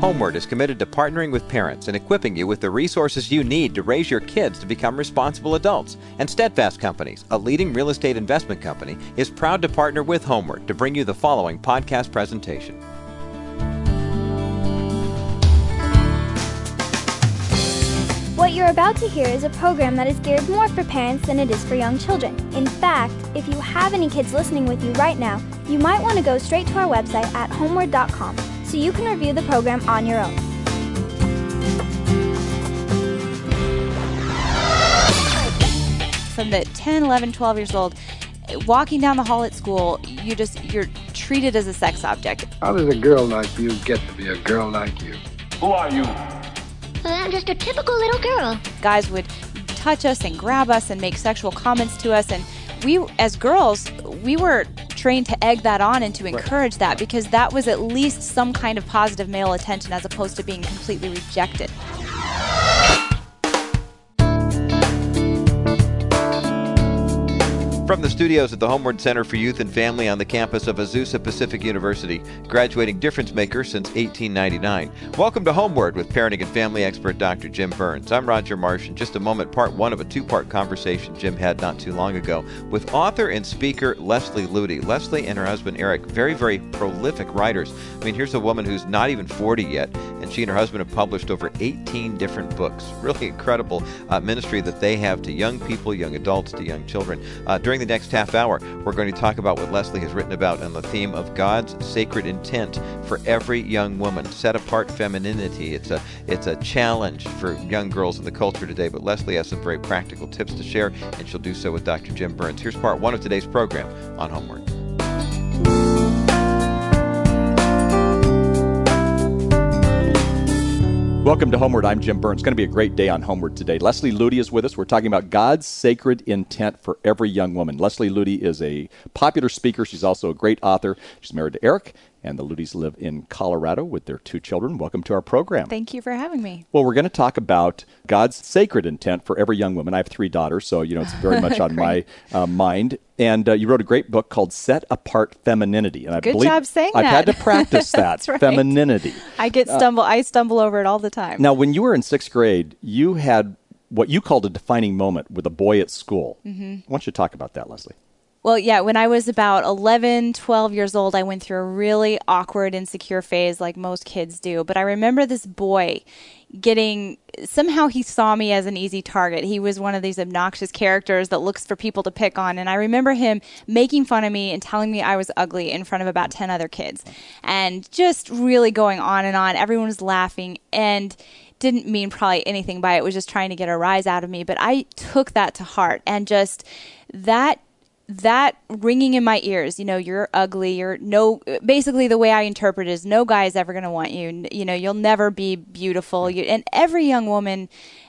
HomeWord is committed to partnering with parents and equipping you with the resources you need to raise your kids to become responsible adults. And Steadfast Companies, a leading real estate investment company, is proud to partner with HomeWord to bring you the following podcast presentation. What you're about to hear is a program that is geared more for parents than it is for young children. In fact, if you have any kids listening with you right now, you might want to go straight to our website at homeword.com so you can review the program on your own. From the 10, 11, 12 years old, walking down the hall at school, you just you're treated as a sex object. How does a girl like you get to be a girl like you? Who are you? Well, I'm just a typical little girl. Guys would touch us and grab us and make sexual comments to us and we as girls, we were trained to egg that on and to encourage that because that was at least some kind of positive male attention as opposed to being completely rejected. From the studios at the HomeWord Center for Youth and Family on the campus of Azusa Pacific University, graduating difference maker since 1899. Welcome to HomeWord with parenting and family expert Dr. Jim Burns. I'm Roger Marsh. In just a moment, part one of a two part conversation Jim had not too long ago with author and speaker Leslie Ludy. Leslie and her husband Eric, very, very prolific writers. I mean, here's a woman who's not even 40 yet, and she and her husband have published over 18 different books. Really incredible uh, ministry that they have to young people, young adults, to young children. Uh, during the next half hour, we're going to talk about what Leslie has written about on the theme of God's sacred intent for every young woman, set apart femininity. It's a it's a challenge for young girls in the culture today, but Leslie has some very practical tips to share, and she'll do so with Dr. Jim Burns. Here's part one of today's program on HomeWord. Welcome to HomeWord. I'm Jim Burns. It's going to be a great day on HomeWord today. Leslie Ludy is with us. We're talking about God's sacred intent for every young woman. Leslie Ludy is a popular speaker. She's also a great author. She's married to Eric, and the Ludys live in Colorado with their two children. Welcome to our program. Thank you for having me. Well, we're going to talk about God's sacred intent for every young woman. I have three daughters, so you know it's very much on my uh, mind. And uh, you wrote a great book called "Set Apart Femininity," and I Good believe job saying I've that. had to practice that That's right. femininity. I get stumble I stumble over it all the time. Now, when you were in sixth grade, you had what you called a defining moment with a boy at school. Mm-hmm. Why don't you talk about that, Leslie? Well, yeah, when I was about 11, 12 years old, I went through a really awkward, insecure phase like most kids do. But I remember this boy getting somehow he saw me as an easy target. He was one of these obnoxious characters that looks for people to pick on. And I remember him making fun of me and telling me I was ugly in front of about 10 other kids and just really going on and on. Everyone was laughing and didn't mean probably anything by it, was just trying to get a rise out of me. But I took that to heart and just that that ringing in my ears, you know, you're ugly, you're no, basically the way I interpret it is no guy is ever going to want you. You know, you'll never be beautiful. You, and every young woman,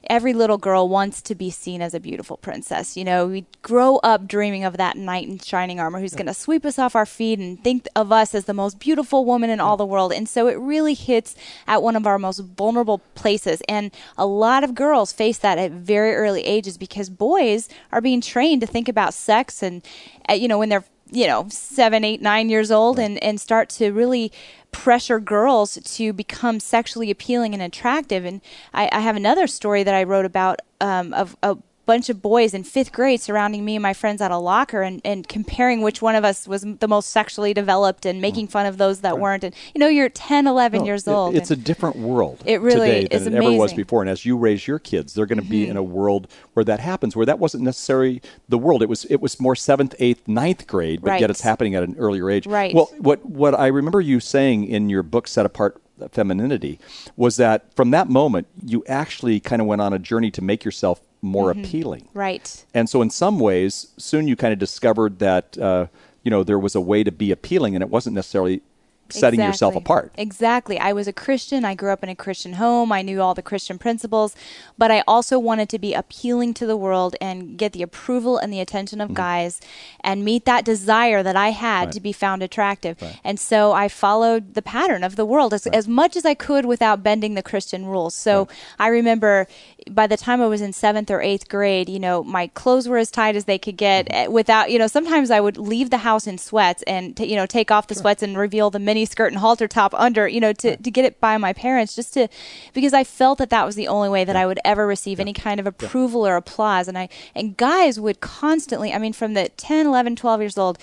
every little girl wants to be seen as a beautiful princess. You know, we grow up dreaming of that knight in shining armor who's going to sweep us off our feet and think of us as the most beautiful woman in all the world. And so it really hits at one of our most vulnerable places. And a lot of girls face that at very early ages because boys are being trained to think about sex and, uh, you know, when they're you know seven eight nine years old and and start to really pressure girls to become sexually appealing and attractive. And i, I have another story that i wrote about um, of a bunch of boys in fifth grade surrounding me and my friends at a locker and, and comparing which one of us was the most sexually developed and making fun of those that weren't and you know you're 10 11 No, years it- old It's a different world It really today is than it ever was. Mm-hmm. before. And as you raise your kids, they're going to be in a world where that happens, where that wasn't necessarily the world. It was it was more seventh, eighth, ninth grade, but Right. yet it's happening at an earlier age. Right. Well, what what I remember you saying in your book, Set Apart Femininity, was that from that moment you actually kind of went on a journey to make yourself more Mm-hmm. appealing. right And so, in some ways, soon you kind of discovered that uh, you know there was a way to be appealing, and it wasn't necessarily setting yourself apart. Exactly. I was a Christian. I grew up in a Christian home. I knew all the Christian principles, but I also wanted to be appealing to the world and get the approval and the attention Mm-hmm. of guys and meet that desire that I had to be found attractive. And so I followed the pattern of the world as, as much as I could without bending the Christian rules. So I remember by the time I was in seventh or eighth grade, you know, my clothes were as tight as they could get Mm-hmm. eh, without, you know, sometimes I would leave the house in sweats and, t- you know, take off the sweats and reveal the mini mini skirt and halter top under, you know, to, to get it by my parents, just to because I felt that that was the only way that I would ever receive any kind of approval or applause. And I and guys would constantly, I mean, from the 10, 11, 12 years old,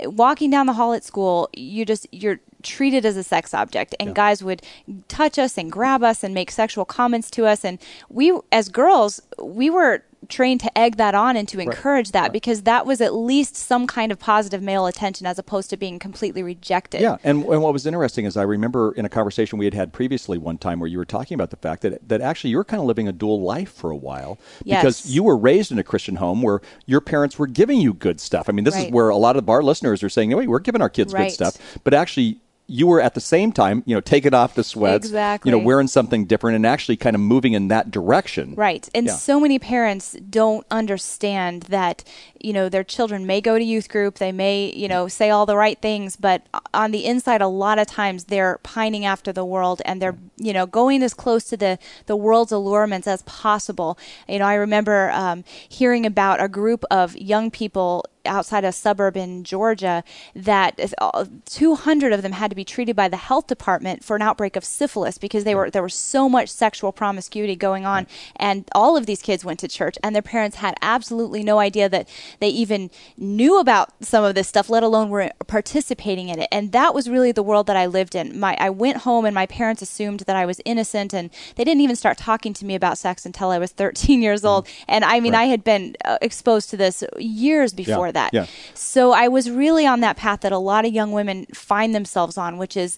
walking down the hall at school, you just you're treated as a sex object. And guys would touch us and grab us and make sexual comments to us. And we as girls we were trained to egg that on and to encourage that because that was at least some kind of positive male attention as opposed to being completely rejected Yeah, and, and what was interesting is I remember in a conversation we had had previously one time where you were talking about the fact that that actually you were kind of living a dual life for a while because Yes. you were raised in a Christian home where your parents were giving you good stuff. I mean, this is where a lot of our listeners are saying, "Wait, we're giving our kids Right. good stuff," but actually. You were at the same time, you know, taking off the sweats, Exactly. you know, wearing something different, and actually kind of moving in that direction. Right. And Yeah. so many parents don't understand that, you know, their children may go to youth group, they may, you know, say all the right things, but on the inside a lot of times they're pining after the world and they're, you know, going as close to the the world's allurements as possible. You know, I remember um, hearing about a group of young people outside a suburb in Georgia that uh, 200 of them had to be treated by the health department for an outbreak of syphilis because they were there was so much sexual promiscuity going on. And all of these kids went to church and their parents had absolutely no idea that they even knew about some of this stuff let alone were participating in it. And that was really the world that I lived in. My I went home and my parents assumed that I was innocent and they didn't even start talking to me about sex until I was 13 years old. And I mean I had been uh, exposed to this years before that yeah. so I was really on that path that a lot of young women find themselves on, which is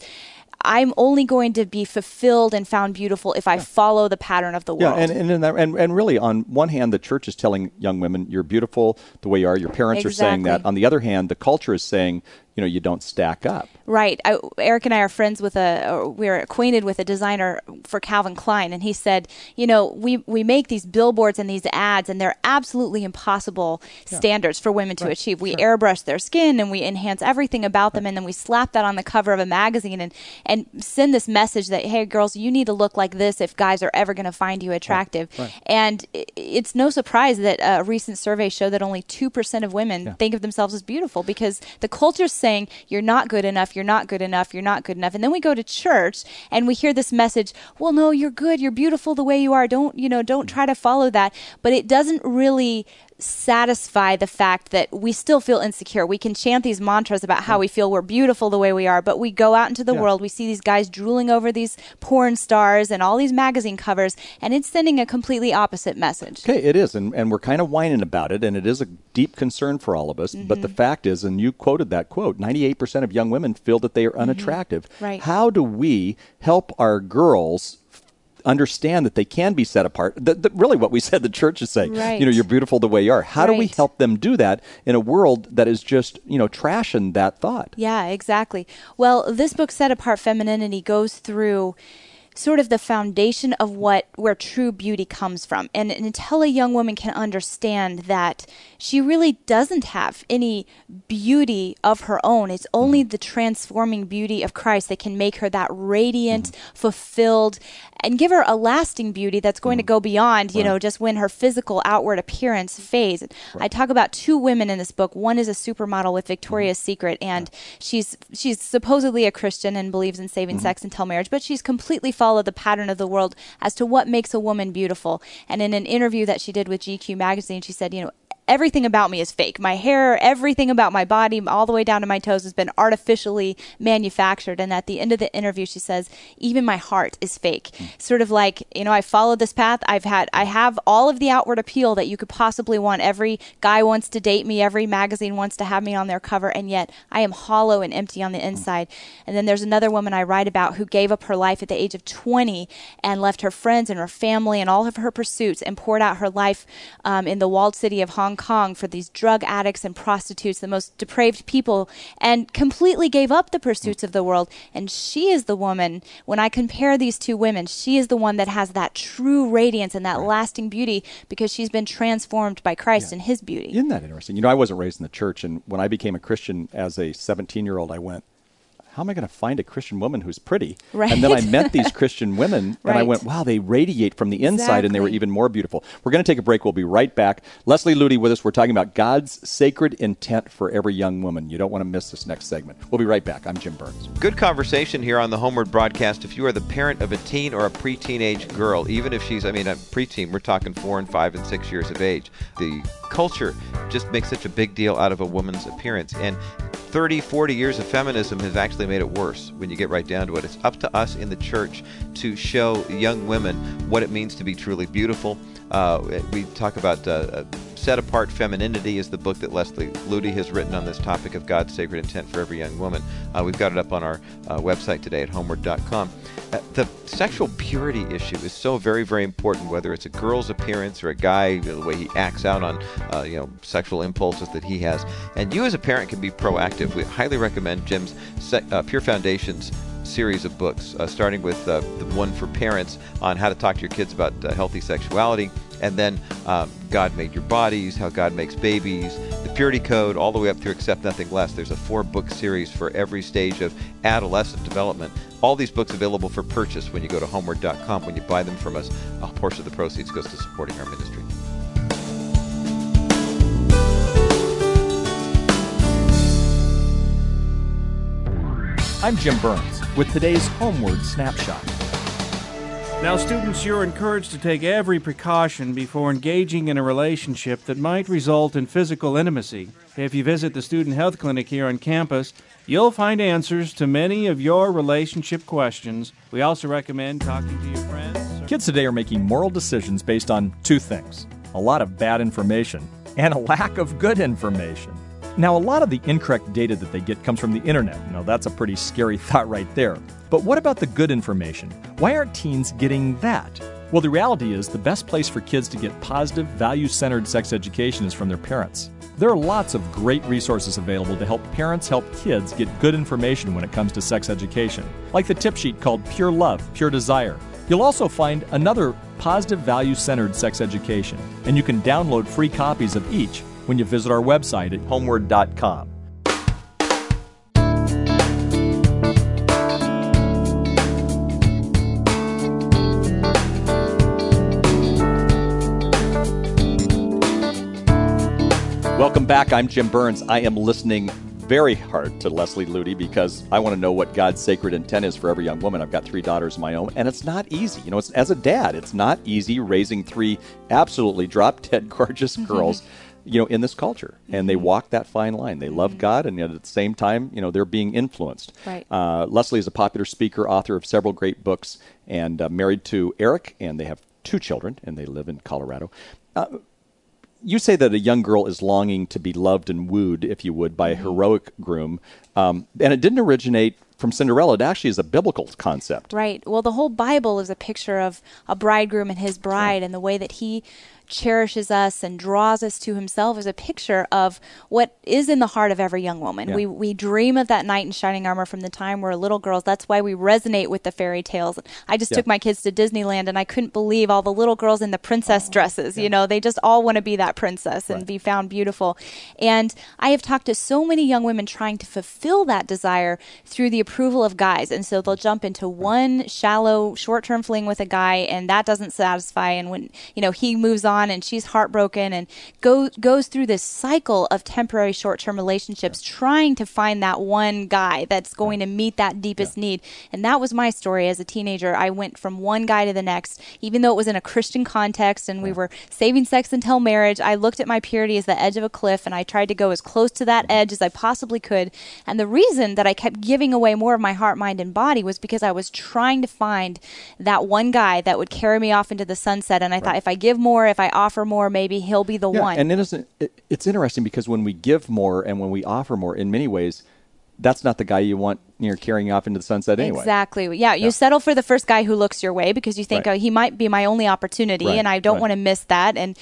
I'm only going to be fulfilled and found beautiful if I follow the pattern of the Yeah, world. and and, in that, and and really, on one hand, the church is telling young women, "You're beautiful the way you are." Your parents are saying that. On the other hand, the culture is saying, you know, you don't stack up. Right. I, Eric and I are friends with a, uh, or we're acquainted with a designer for Calvin Klein, and he said, you know, we, we make these billboards and these ads, and they're absolutely impossible standards for women to achieve. We airbrush their skin and we enhance everything about them, and then we slap that on the cover of a magazine and, and send this message that, hey, girls, you need to look like this if guys are ever going to find you attractive. And it's no surprise that a recent survey showed that only 2% of women think of themselves as beautiful because the culture's saying you're not good enough, you're not good enough, you're not good enough. And then we go to church and we hear this message, well, no, you're good, you're beautiful the way you are. Don't, you know, don't try to follow that. But it doesn't really satisfy the fact that we still feel insecure. We can chant these mantras about how we feel we're beautiful the way we are, but we go out into the Yeah. world, we see these guys drooling over these porn stars and all these magazine covers, and it's sending a completely opposite message. Okay, it is, and, and we're kind of whining about it, and it is a deep concern for all of us. But Mm-hmm. the fact is, and you quoted that quote 98% of young women feel that they are unattractive. Mm-hmm. Right. How do we help our girls? Understand that they can be set apart. The, the, really, what we said the church is saying. Right. You know, you're beautiful the way you are. How do we help them do that in a world that is just you know trashing that thought? Yeah, exactly. Well, this book, Set Apart Femininity, goes through sort of the foundation of what where true beauty comes from and, and until a young woman can understand that she really doesn't have any beauty of her own it's only mm-hmm. the transforming beauty of christ that can make her that radiant mm-hmm. fulfilled and give her a lasting beauty that's going to mm. go beyond you know just when her physical outward appearance fades. I talk about two women in this book. One is a supermodel with victoria's mm-hmm. secret and she's she's supposedly a christian and believes in saving mm-hmm. sex until marriage but she's completely followed the pattern of the world as to what makes a woman beautiful. And in an interview that she did with gq magazine she said you know everything about me is fake. My hair, everything about my body, all the way down to my toes, has been artificially manufactured. And at the end of the interview, she says, even my heart is fake. Sort of like, you know, I followed this path. I've had, I have all of the outward appeal that you could possibly want. Every guy wants to date me. Every magazine wants to have me on their cover. And yet I am hollow and empty on the inside. And then there's another woman I write about who gave up her life at the age of 20 and left her friends and her family and all of her pursuits and poured out her life um, in the walled city of Hong Kong for these drug addicts and prostitutes, the most depraved people, and completely gave up the pursuits of the world. And she is the woman, when I compare these two women, she is the one that has that true radiance and that lasting beauty because she's been transformed by Christ and his beauty. Isn't that interesting? You know, I wasn't raised in the church, and when I became a Christian as a 17 year old, I went, how am I going to find a Christian woman who's pretty? Right. And then I met these Christian women, and I went, wow, they radiate from the inside, and they were even more beautiful. We're going to take a break. We'll be right back. Leslie Ludy with us. We're talking about God's sacred intent for every young woman. You don't want to miss this next segment. We'll be right back. I'm Jim Burns. Good conversation here on the HomeWord broadcast. If you are the parent of a teen or a pre-teenage girl, even if she's, I mean, a preteen, we're talking four and five and six years of age. The culture just makes such a big deal out of a woman's appearance. And 30, 40 years of feminism has actually made it worse when you get right down to it. It's up to us in the church to show young women what it means to be truly beautiful. Uh, we talk about uh, uh, Set Apart Femininity is the book that Leslie Ludy has written on this topic of God's sacred intent for every young woman. Uh, we've got it up on our uh, website today at homeword.com. Uh, the sexual purity issue is so very, very important, whether it's a girl's appearance or a guy, the way he acts out on, uh, you know, sexual impulses that he has. And you as a parent can be proactive. We highly recommend Jim's Se- uh, Pure Foundations series of books, uh, starting with uh, the one for parents on how to talk to your kids about uh, healthy sexuality, and then um, God made your bodies, how God makes babies, the purity code, all the way up through accept nothing less. There's a four book series for every stage of adolescent development. All these books available for purchase when you go to homeword.com. When you buy them from us, a portion of the proceeds goes to supporting our ministry. I'm Jim Burns with today's HomeWord Snapshot. Now, students, you're encouraged to take every precaution before engaging in a relationship that might result in physical intimacy. If you visit the Student Health Clinic here on campus, you'll find answers to many of your relationship questions. We also recommend talking to your friends. Kids today are making moral decisions based on two things a lot of bad information and a lack of good information. Now, a lot of the incorrect data that they get comes from the internet. Now, that's a pretty scary thought right there. But what about the good information? Why aren't teens getting that? Well, the reality is the best place for kids to get positive, value centered sex education is from their parents. There are lots of great resources available to help parents help kids get good information when it comes to sex education, like the tip sheet called Pure Love, Pure Desire. You'll also find another positive, value centered sex education, and you can download free copies of each when you visit our website at homeword.com. Welcome back. I'm Jim Burns. I am listening very hard to Leslie Ludy because I want to know what God's sacred intent is for every young woman. I've got three daughters of my own, and it's not easy. You know, it's, as a dad, it's not easy raising three absolutely drop dead gorgeous girls. You know, in this culture, and they walk that fine line. They love God, and yet at the same time, you know, they're being influenced. Right. Uh, Leslie is a popular speaker, author of several great books, and uh, married to Eric, and they have two children, and they live in Colorado. Uh, you say that a young girl is longing to be loved and wooed, if you would, by a heroic groom, um, and it didn't originate from Cinderella. It actually is a biblical concept. Right. Well, the whole Bible is a picture of a bridegroom and his bride, and the way that he cherishes us and draws us to himself is a picture of what is in the heart of every young woman. Yeah. We we dream of that knight in shining armor from the time we're little girls. That's why we resonate with the fairy tales. I just Yeah. took my kids to Disneyland and I couldn't believe all the little girls in the princess oh, dresses. You know, they just all want to be that princess and be found beautiful. And I have talked to so many young women trying to fulfill that desire through the approval of guys. And so they'll jump into one shallow short-term fling with a guy and that doesn't satisfy and when, you know, he moves on and she's heartbroken and go, goes through this cycle of temporary short-term relationships trying to find that one guy that's going to meet that deepest need. And that was my story as a teenager. I went from one guy to the next, even though it was in a Christian context and we were saving sex until marriage. I looked at my purity as the edge of a cliff and I tried to go as close to that edge as I possibly could. And the reason that I kept giving away more of my heart, mind, and body was because I was trying to find that one guy that would carry me off into the sunset. And I thought if I give more, if I offer more, maybe he'll be the Yeah, one. and it isn't. It, it's interesting because when we give more and when we offer more, in many ways, that's not the guy you want near carrying off into the sunset anyway. Exactly. Yeah, you settle for the first guy who looks your way because you think Right. oh, he might be my only opportunity, Right, and I don't right. want to miss that. And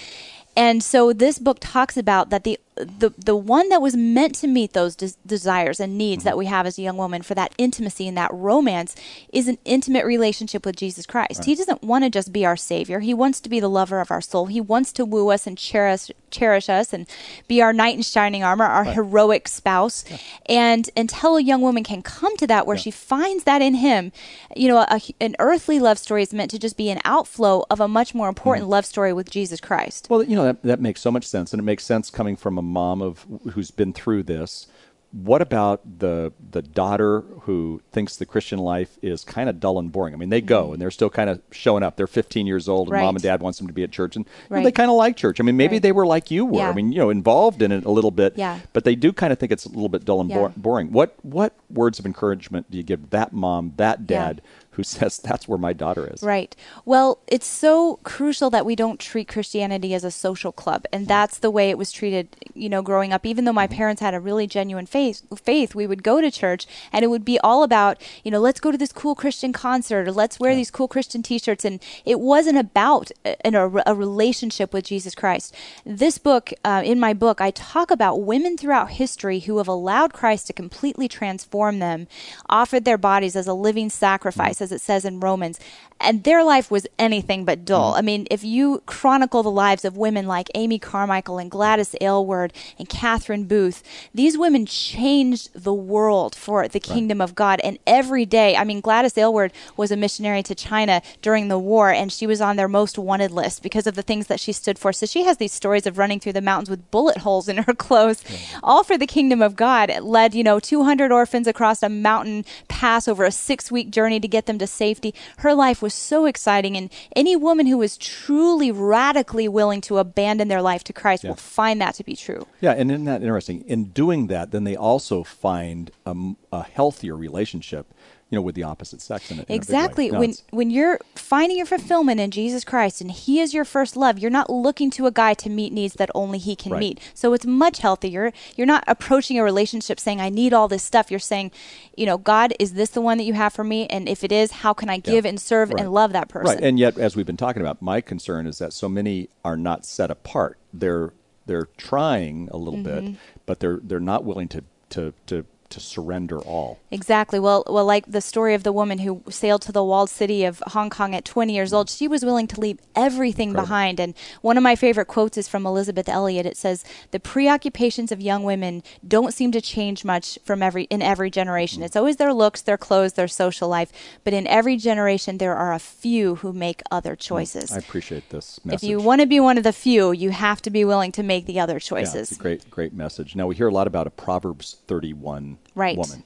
and so this book talks about that the the the one that was meant to meet those des- desires and needs mm-hmm. that we have as a young woman for that intimacy and that romance is an intimate relationship with Jesus Christ. Right. He doesn't want to just be our savior. He wants to be the lover of our soul. He wants to woo us and cherish cherish us and be our knight in shining armor, our right. heroic spouse. Yeah. And until a young woman can come to that where yeah. she finds that in him, you know, a, an earthly love story is meant to just be an outflow of a much more important mm-hmm. love story with Jesus Christ. Well, you know, that, that makes so much sense and it makes sense coming from a mom of who's been through this. What about the the daughter who thinks the Christian life is kind of dull and boring? I mean, they go mm-hmm. and they're still kind of showing up. They're 15 years old, and right. mom and dad wants them to be at church, and right. know, they kind of like church. I mean, maybe right. they were like you were. Yeah. I mean, you know, involved in it a little bit. Yeah. But they do kind of think it's a little bit dull and yeah. boring. What what words of encouragement do you give that mom, that dad? Who says that's where my daughter is. Right. Well, it's so crucial that we don't treat Christianity as a social club, and that's the way it was treated, you know, growing up. Even though my mm-hmm. parents had a really genuine faith, faith, we would go to church, and it would be all about, you know, let's go to this cool Christian concert, or let's wear yeah. these cool Christian T-shirts, and it wasn't about a, a, a relationship with Jesus Christ. This book, uh, in my book, I talk about women throughout history who have allowed Christ to completely transform them, offered their bodies as a living sacrifice. Mm-hmm as it says in Romans, and their life was anything but dull. Mm-hmm. I mean, if you chronicle the lives of women like Amy Carmichael and Gladys Aylward and Catherine Booth, these women changed the world for the kingdom right. of God. And every day, I mean, Gladys Aylward was a missionary to China during the war, and she was on their most wanted list because of the things that she stood for. So she has these stories of running through the mountains with bullet holes in her clothes, all for the kingdom of God. It led, you know, 200 orphans across a mountain pass over a six week journey to get them to safety. Her life was so exciting. And any woman who is truly radically willing to abandon their life to Christ yeah. will find that to be true. Yeah, and isn't that interesting? In doing that, then they also find a, a healthier relationship you know, with the opposite sex. In in exactly. No, when when you're finding your fulfillment in Jesus Christ and He is your first love, you're not looking to a guy to meet needs that only He can right. meet. So it's much healthier. You're not approaching a relationship saying, "I need all this stuff." You're saying, you know, God, is this the one that you have for me? And if it is, how can I give yeah. and serve right. and love that person? Right. And yet, as we've been talking about, my concern is that so many are not set apart. They're they're trying a little mm-hmm. bit, but they're they're not willing to to to to surrender all. Exactly. Well, well, like the story of the woman who sailed to the walled city of Hong Kong at 20 years old, she was willing to leave everything Incredible. behind. And one of my favorite quotes is from Elisabeth Elliot. It says, "The preoccupations of young women don't seem to change much from every in every generation. Mm. It's always their looks, their clothes, their social life, but in every generation there are a few who make other choices." I appreciate this message. If you want to be one of the few, you have to be willing to make the other choices. Yeah, great, great message. Now we hear a lot about a Proverbs 31 right. woman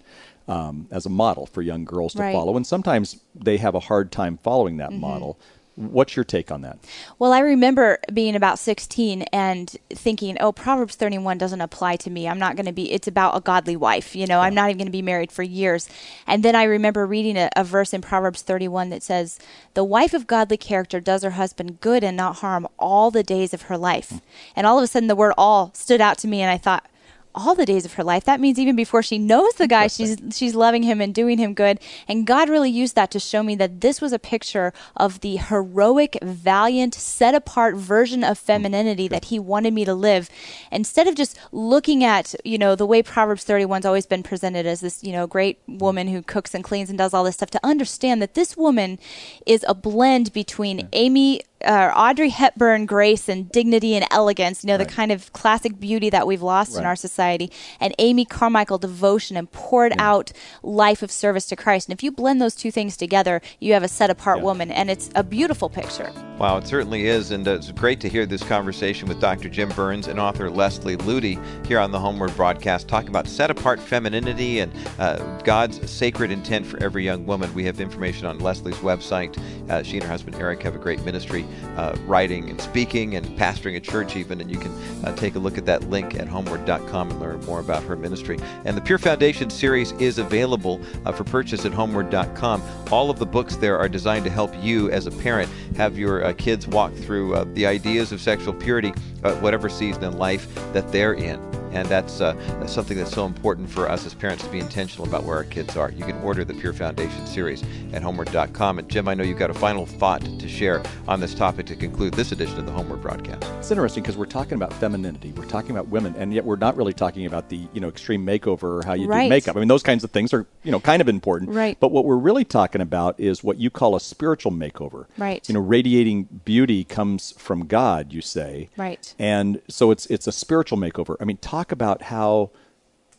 um, as a model for young girls to right. follow. And sometimes they have a hard time following that mm-hmm. model. What's your take on that? Well, I remember being about 16 and thinking, oh, Proverbs 31 doesn't apply to me. I'm not going to be, it's about a godly wife. You know, yeah. I'm not even going to be married for years. And then I remember reading a, a, verse in Proverbs 31 that says, the wife of godly character does her husband good and not harm all the days of her life. Mm. And all of a sudden, the word all stood out to me, and I thought, all the days of her life. That means even before she knows the guy, she's she's loving him and doing him good. And God really used that to show me that this was a picture of the heroic, valiant, set apart version of femininity that he wanted me to live. Instead of just looking at, you know, the way Proverbs 31's always been presented as this, you know, great woman who cooks and cleans and does all this stuff to understand that this woman is a blend between Amy uh, Audrey Hepburn grace and dignity and elegance, you know, right. the kind of classic beauty that we've lost right. in our society, and Amy Carmichael devotion and poured yeah. out life of service to Christ. And if you blend those two things together, you have a set apart yeah. woman, and it's a beautiful picture. Wow, it certainly is. And uh, it's great to hear this conversation with Dr. Jim Burns and author Leslie Ludy here on the HomeWord broadcast, talking about set apart femininity and uh, God's sacred intent for every young woman. We have information on Leslie's website. Uh, she and her husband Eric have a great ministry uh, writing and speaking and pastoring a church, even. And you can uh, take a look at that link at homeword.com and learn more about her ministry. And the Pure Foundation series is available uh, for purchase at homeword.com. All of the books there are designed to help you as a parent have your uh, kids walk through uh, the ideas of sexual purity, uh, whatever season in life that they're in. And that's, uh, that's something that's so important for us as parents to be intentional about where our kids are. You can order the Pure Foundation series at homeword.com. And Jim, I know you've got a final thought to share on this topic to conclude this edition of the HomeWord broadcast. It's interesting because we're talking about femininity, we're talking about women, and yet we're not really talking about the you know extreme makeover or how you Right. do makeup. I mean, those kinds of things are you know kind of important. Right. But what we're really talking about is what you call a spiritual makeover. Right. You know, radiating beauty comes from God, you say. Right. And so it's it's a spiritual makeover. I mean, talk about how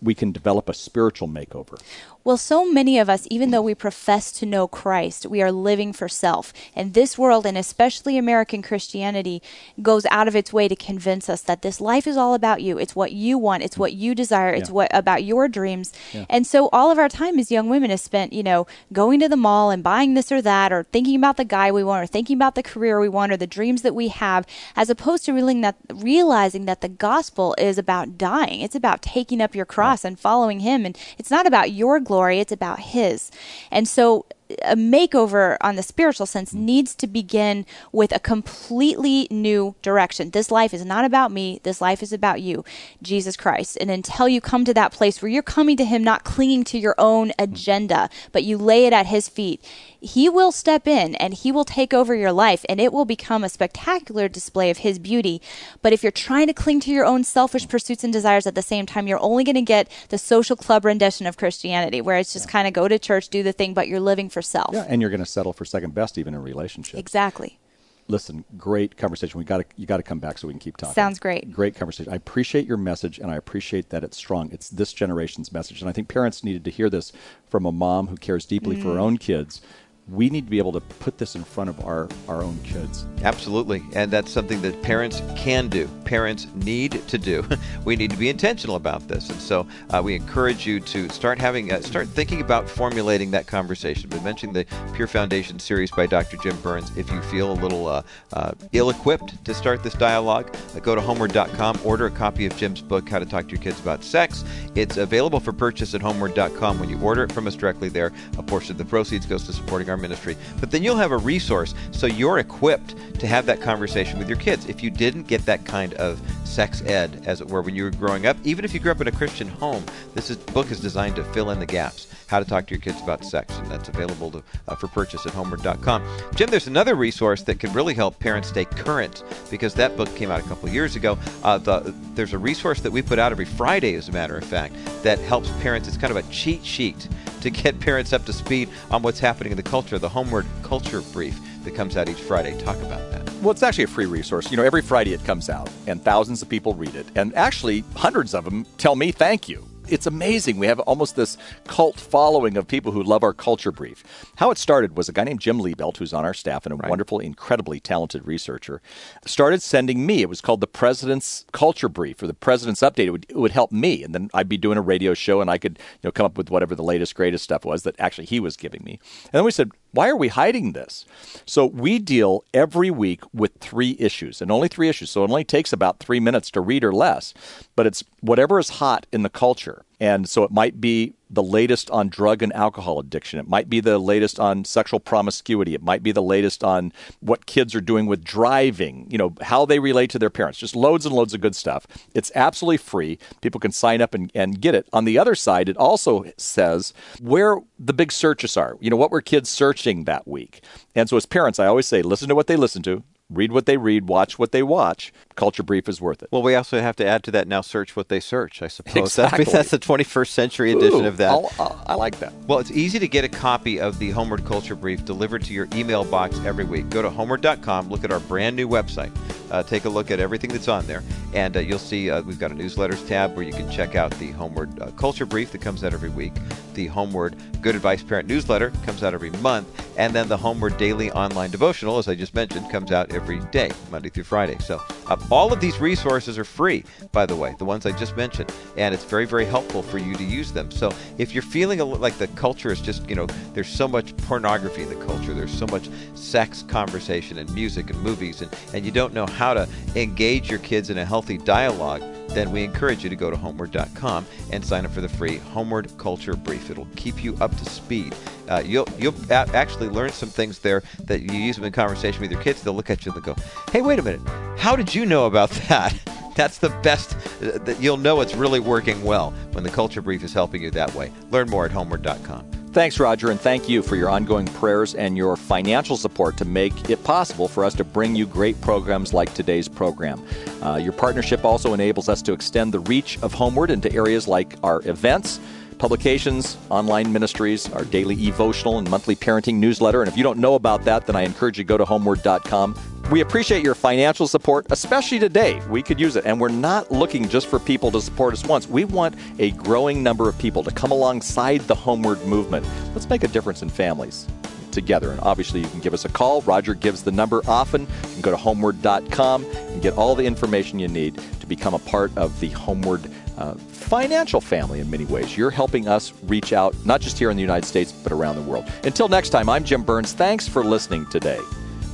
we can develop a spiritual makeover. Well, so many of us, even though we profess to know Christ, we are living for self. And this world, and especially American Christianity, goes out of its way to convince us that this life is all about you. It's what you want. It's what you desire. It's Yeah. what about your dreams. Yeah. And so all of our time as young women is spent, you know, going to the mall and buying this or that, or thinking about the guy we want, or thinking about the career we want, or the dreams that we have, as opposed to realizing that, realizing that the gospel is about dying. It's about taking up your cross and following Him. And it's not about your glory, it's about His. And so a makeover on the spiritual sense mm. needs to begin with a completely new direction. This life is not about me. This life is about you, Jesus Christ. And until you come to that place where you're coming to Him, not clinging to your own mm. agenda, but you lay it at His feet, He will step in and He will take over your life and it will become a spectacular display of His beauty. But if you're trying to cling to your own selfish mm. pursuits and desires at the same time, you're only going to get the social club rendition of Christianity, where it's just kind of go to church, do the thing, but you're living for self. Yeah, and you're going to settle for second best even in relationships. Exactly. Listen, great conversation. We got to you got to come back so we can keep talking. Sounds great. Great conversation. I appreciate your message, and I appreciate that it's strong. It's this generation's message, and I think parents needed to hear this from a mom who cares deeply for Mm. her own kids. We need to be able to put this in front of our our own kids. Absolutely. And that's something that parents can do. Parents need to do. we need to be intentional about this. And so uh, we encourage you to start having, uh, start thinking about formulating that conversation. We mentioned the Pure Foundation series by Dr. Jim Burns. If you feel a little uh, uh, ill equipped to start this dialogue, uh, go to homeword.com, order a copy of Jim's book, How to Talk to Your Kids About Sex. It's available for purchase at homeword.com. When you order it from us directly there, a portion of the proceeds goes to supporting our ministry. But then you'll have a resource so you're equipped to have that conversation with your kids. If you didn't get that kind of sex ed, as it were, when you were growing up, even if you grew up in a Christian home, this is, book is designed to fill in the gaps. How to talk to your kids about sex, and that's available to, uh, for purchase at homeword.com. Jim, there's another resource that can really help parents stay current because that book came out a couple years ago. Uh, the, there's a resource that we put out every Friday, as a matter of fact, that helps parents. It's kind of a cheat sheet to get parents up to speed on what's happening in the culture. The HomeWord Culture Brief that comes out each Friday. Talk about that. Well, it's actually a free resource. You know, every Friday it comes out, and thousands of people read it, and actually hundreds of them tell me thank you. It's amazing. We have almost this cult following of people who love our culture brief. How it started was a guy named Jim Liebelt, who's on our staff and a wonderful, incredibly talented researcher, started sending me. It was called the President's Culture Brief or the President's Update. It would, it would help me, and then I'd be doing a radio show, and I could you know come up with whatever the latest, greatest stuff was that actually he was giving me. And then we said, why are we hiding this? So we deal every week with three issues, and only three issues. So it only takes about three minutes to read or less. But it's whatever is hot in the culture. And so it might be the latest on drug and alcohol addiction. It might be the latest on sexual promiscuity. It might be the latest on what kids are doing with driving, you know, how they relate to their parents. Just loads and loads of good stuff. It's absolutely free. People can sign up and, and get it. On the other side, it also says where the big searches are. You know, what were kids searching that week? And so as parents, I always say, listen to what they listen to. Read what they read, watch what they watch. Culture Brief is worth it. Well, we also have to add to that now search what they search, I suppose. Exactly. That's, that's the 21st century edition Ooh, of that. I'll- I'll- I like that. Well, it's easy to get a copy of the HomeWord Culture Brief delivered to your email box every week. Go to homeword.com, look at our brand new website, uh, take a look at everything that's on there, and uh, you'll see uh, we've got a newsletters tab where you can check out the HomeWord uh, Culture Brief that comes out every week, the HomeWord Good Advice Parent newsletter comes out every month, and then the HomeWord Daily Online Devotional, as I just mentioned, comes out every day, Monday through Friday. So uh, all of these resources are free, by the way, the ones I just mentioned, and it's very, very helpful for you to use them. So if you're feeling a, li- like the culture is just, you know, there's so much pornography in the culture, there's so much sex conversation and music and movies, and, and you don't know how to engage your kids in a healthy dialogue, then we encourage you to go to homeword.com and sign up for the free HomeWord Culture Brief. It'll keep you up to speed. Uh, you'll you'll a- actually learn some things there that you use them in conversation with your kids. They'll look at you and they'll go, "Hey, wait a minute, how did you know about that?" That's the best. Uh, that you'll know it's really working well when the Culture Brief is helping you that way. Learn more at homeword.com. Thanks, Roger, and thank you for your ongoing prayers and your financial support to make it possible for us to bring you great programs like today's program. Uh, your partnership also enables us to extend the reach of HomeWord into areas like our events publications, online ministries, our daily evotional and monthly parenting newsletter. And if you don't know about that, then I encourage you to go to homeword.com. We appreciate your financial support, especially today. We could use it. And we're not looking just for people to support us once. We want a growing number of people to come alongside the HomeWord movement. Let's make a difference in families together. And obviously, you can give us a call. Roger gives the number often. You can go to homeword.com and get all the information you need to become a part of the HomeWord uh, financial family in many ways. You're helping us reach out, not just here in the United States, but around the world. Until next time, I'm Jim Burns. Thanks for listening today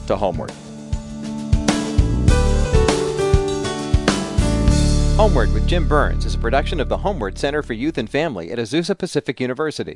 to HomeWord. HomeWord with Jim Burns is a production of the HomeWord Center for Youth and Family at Azusa Pacific University.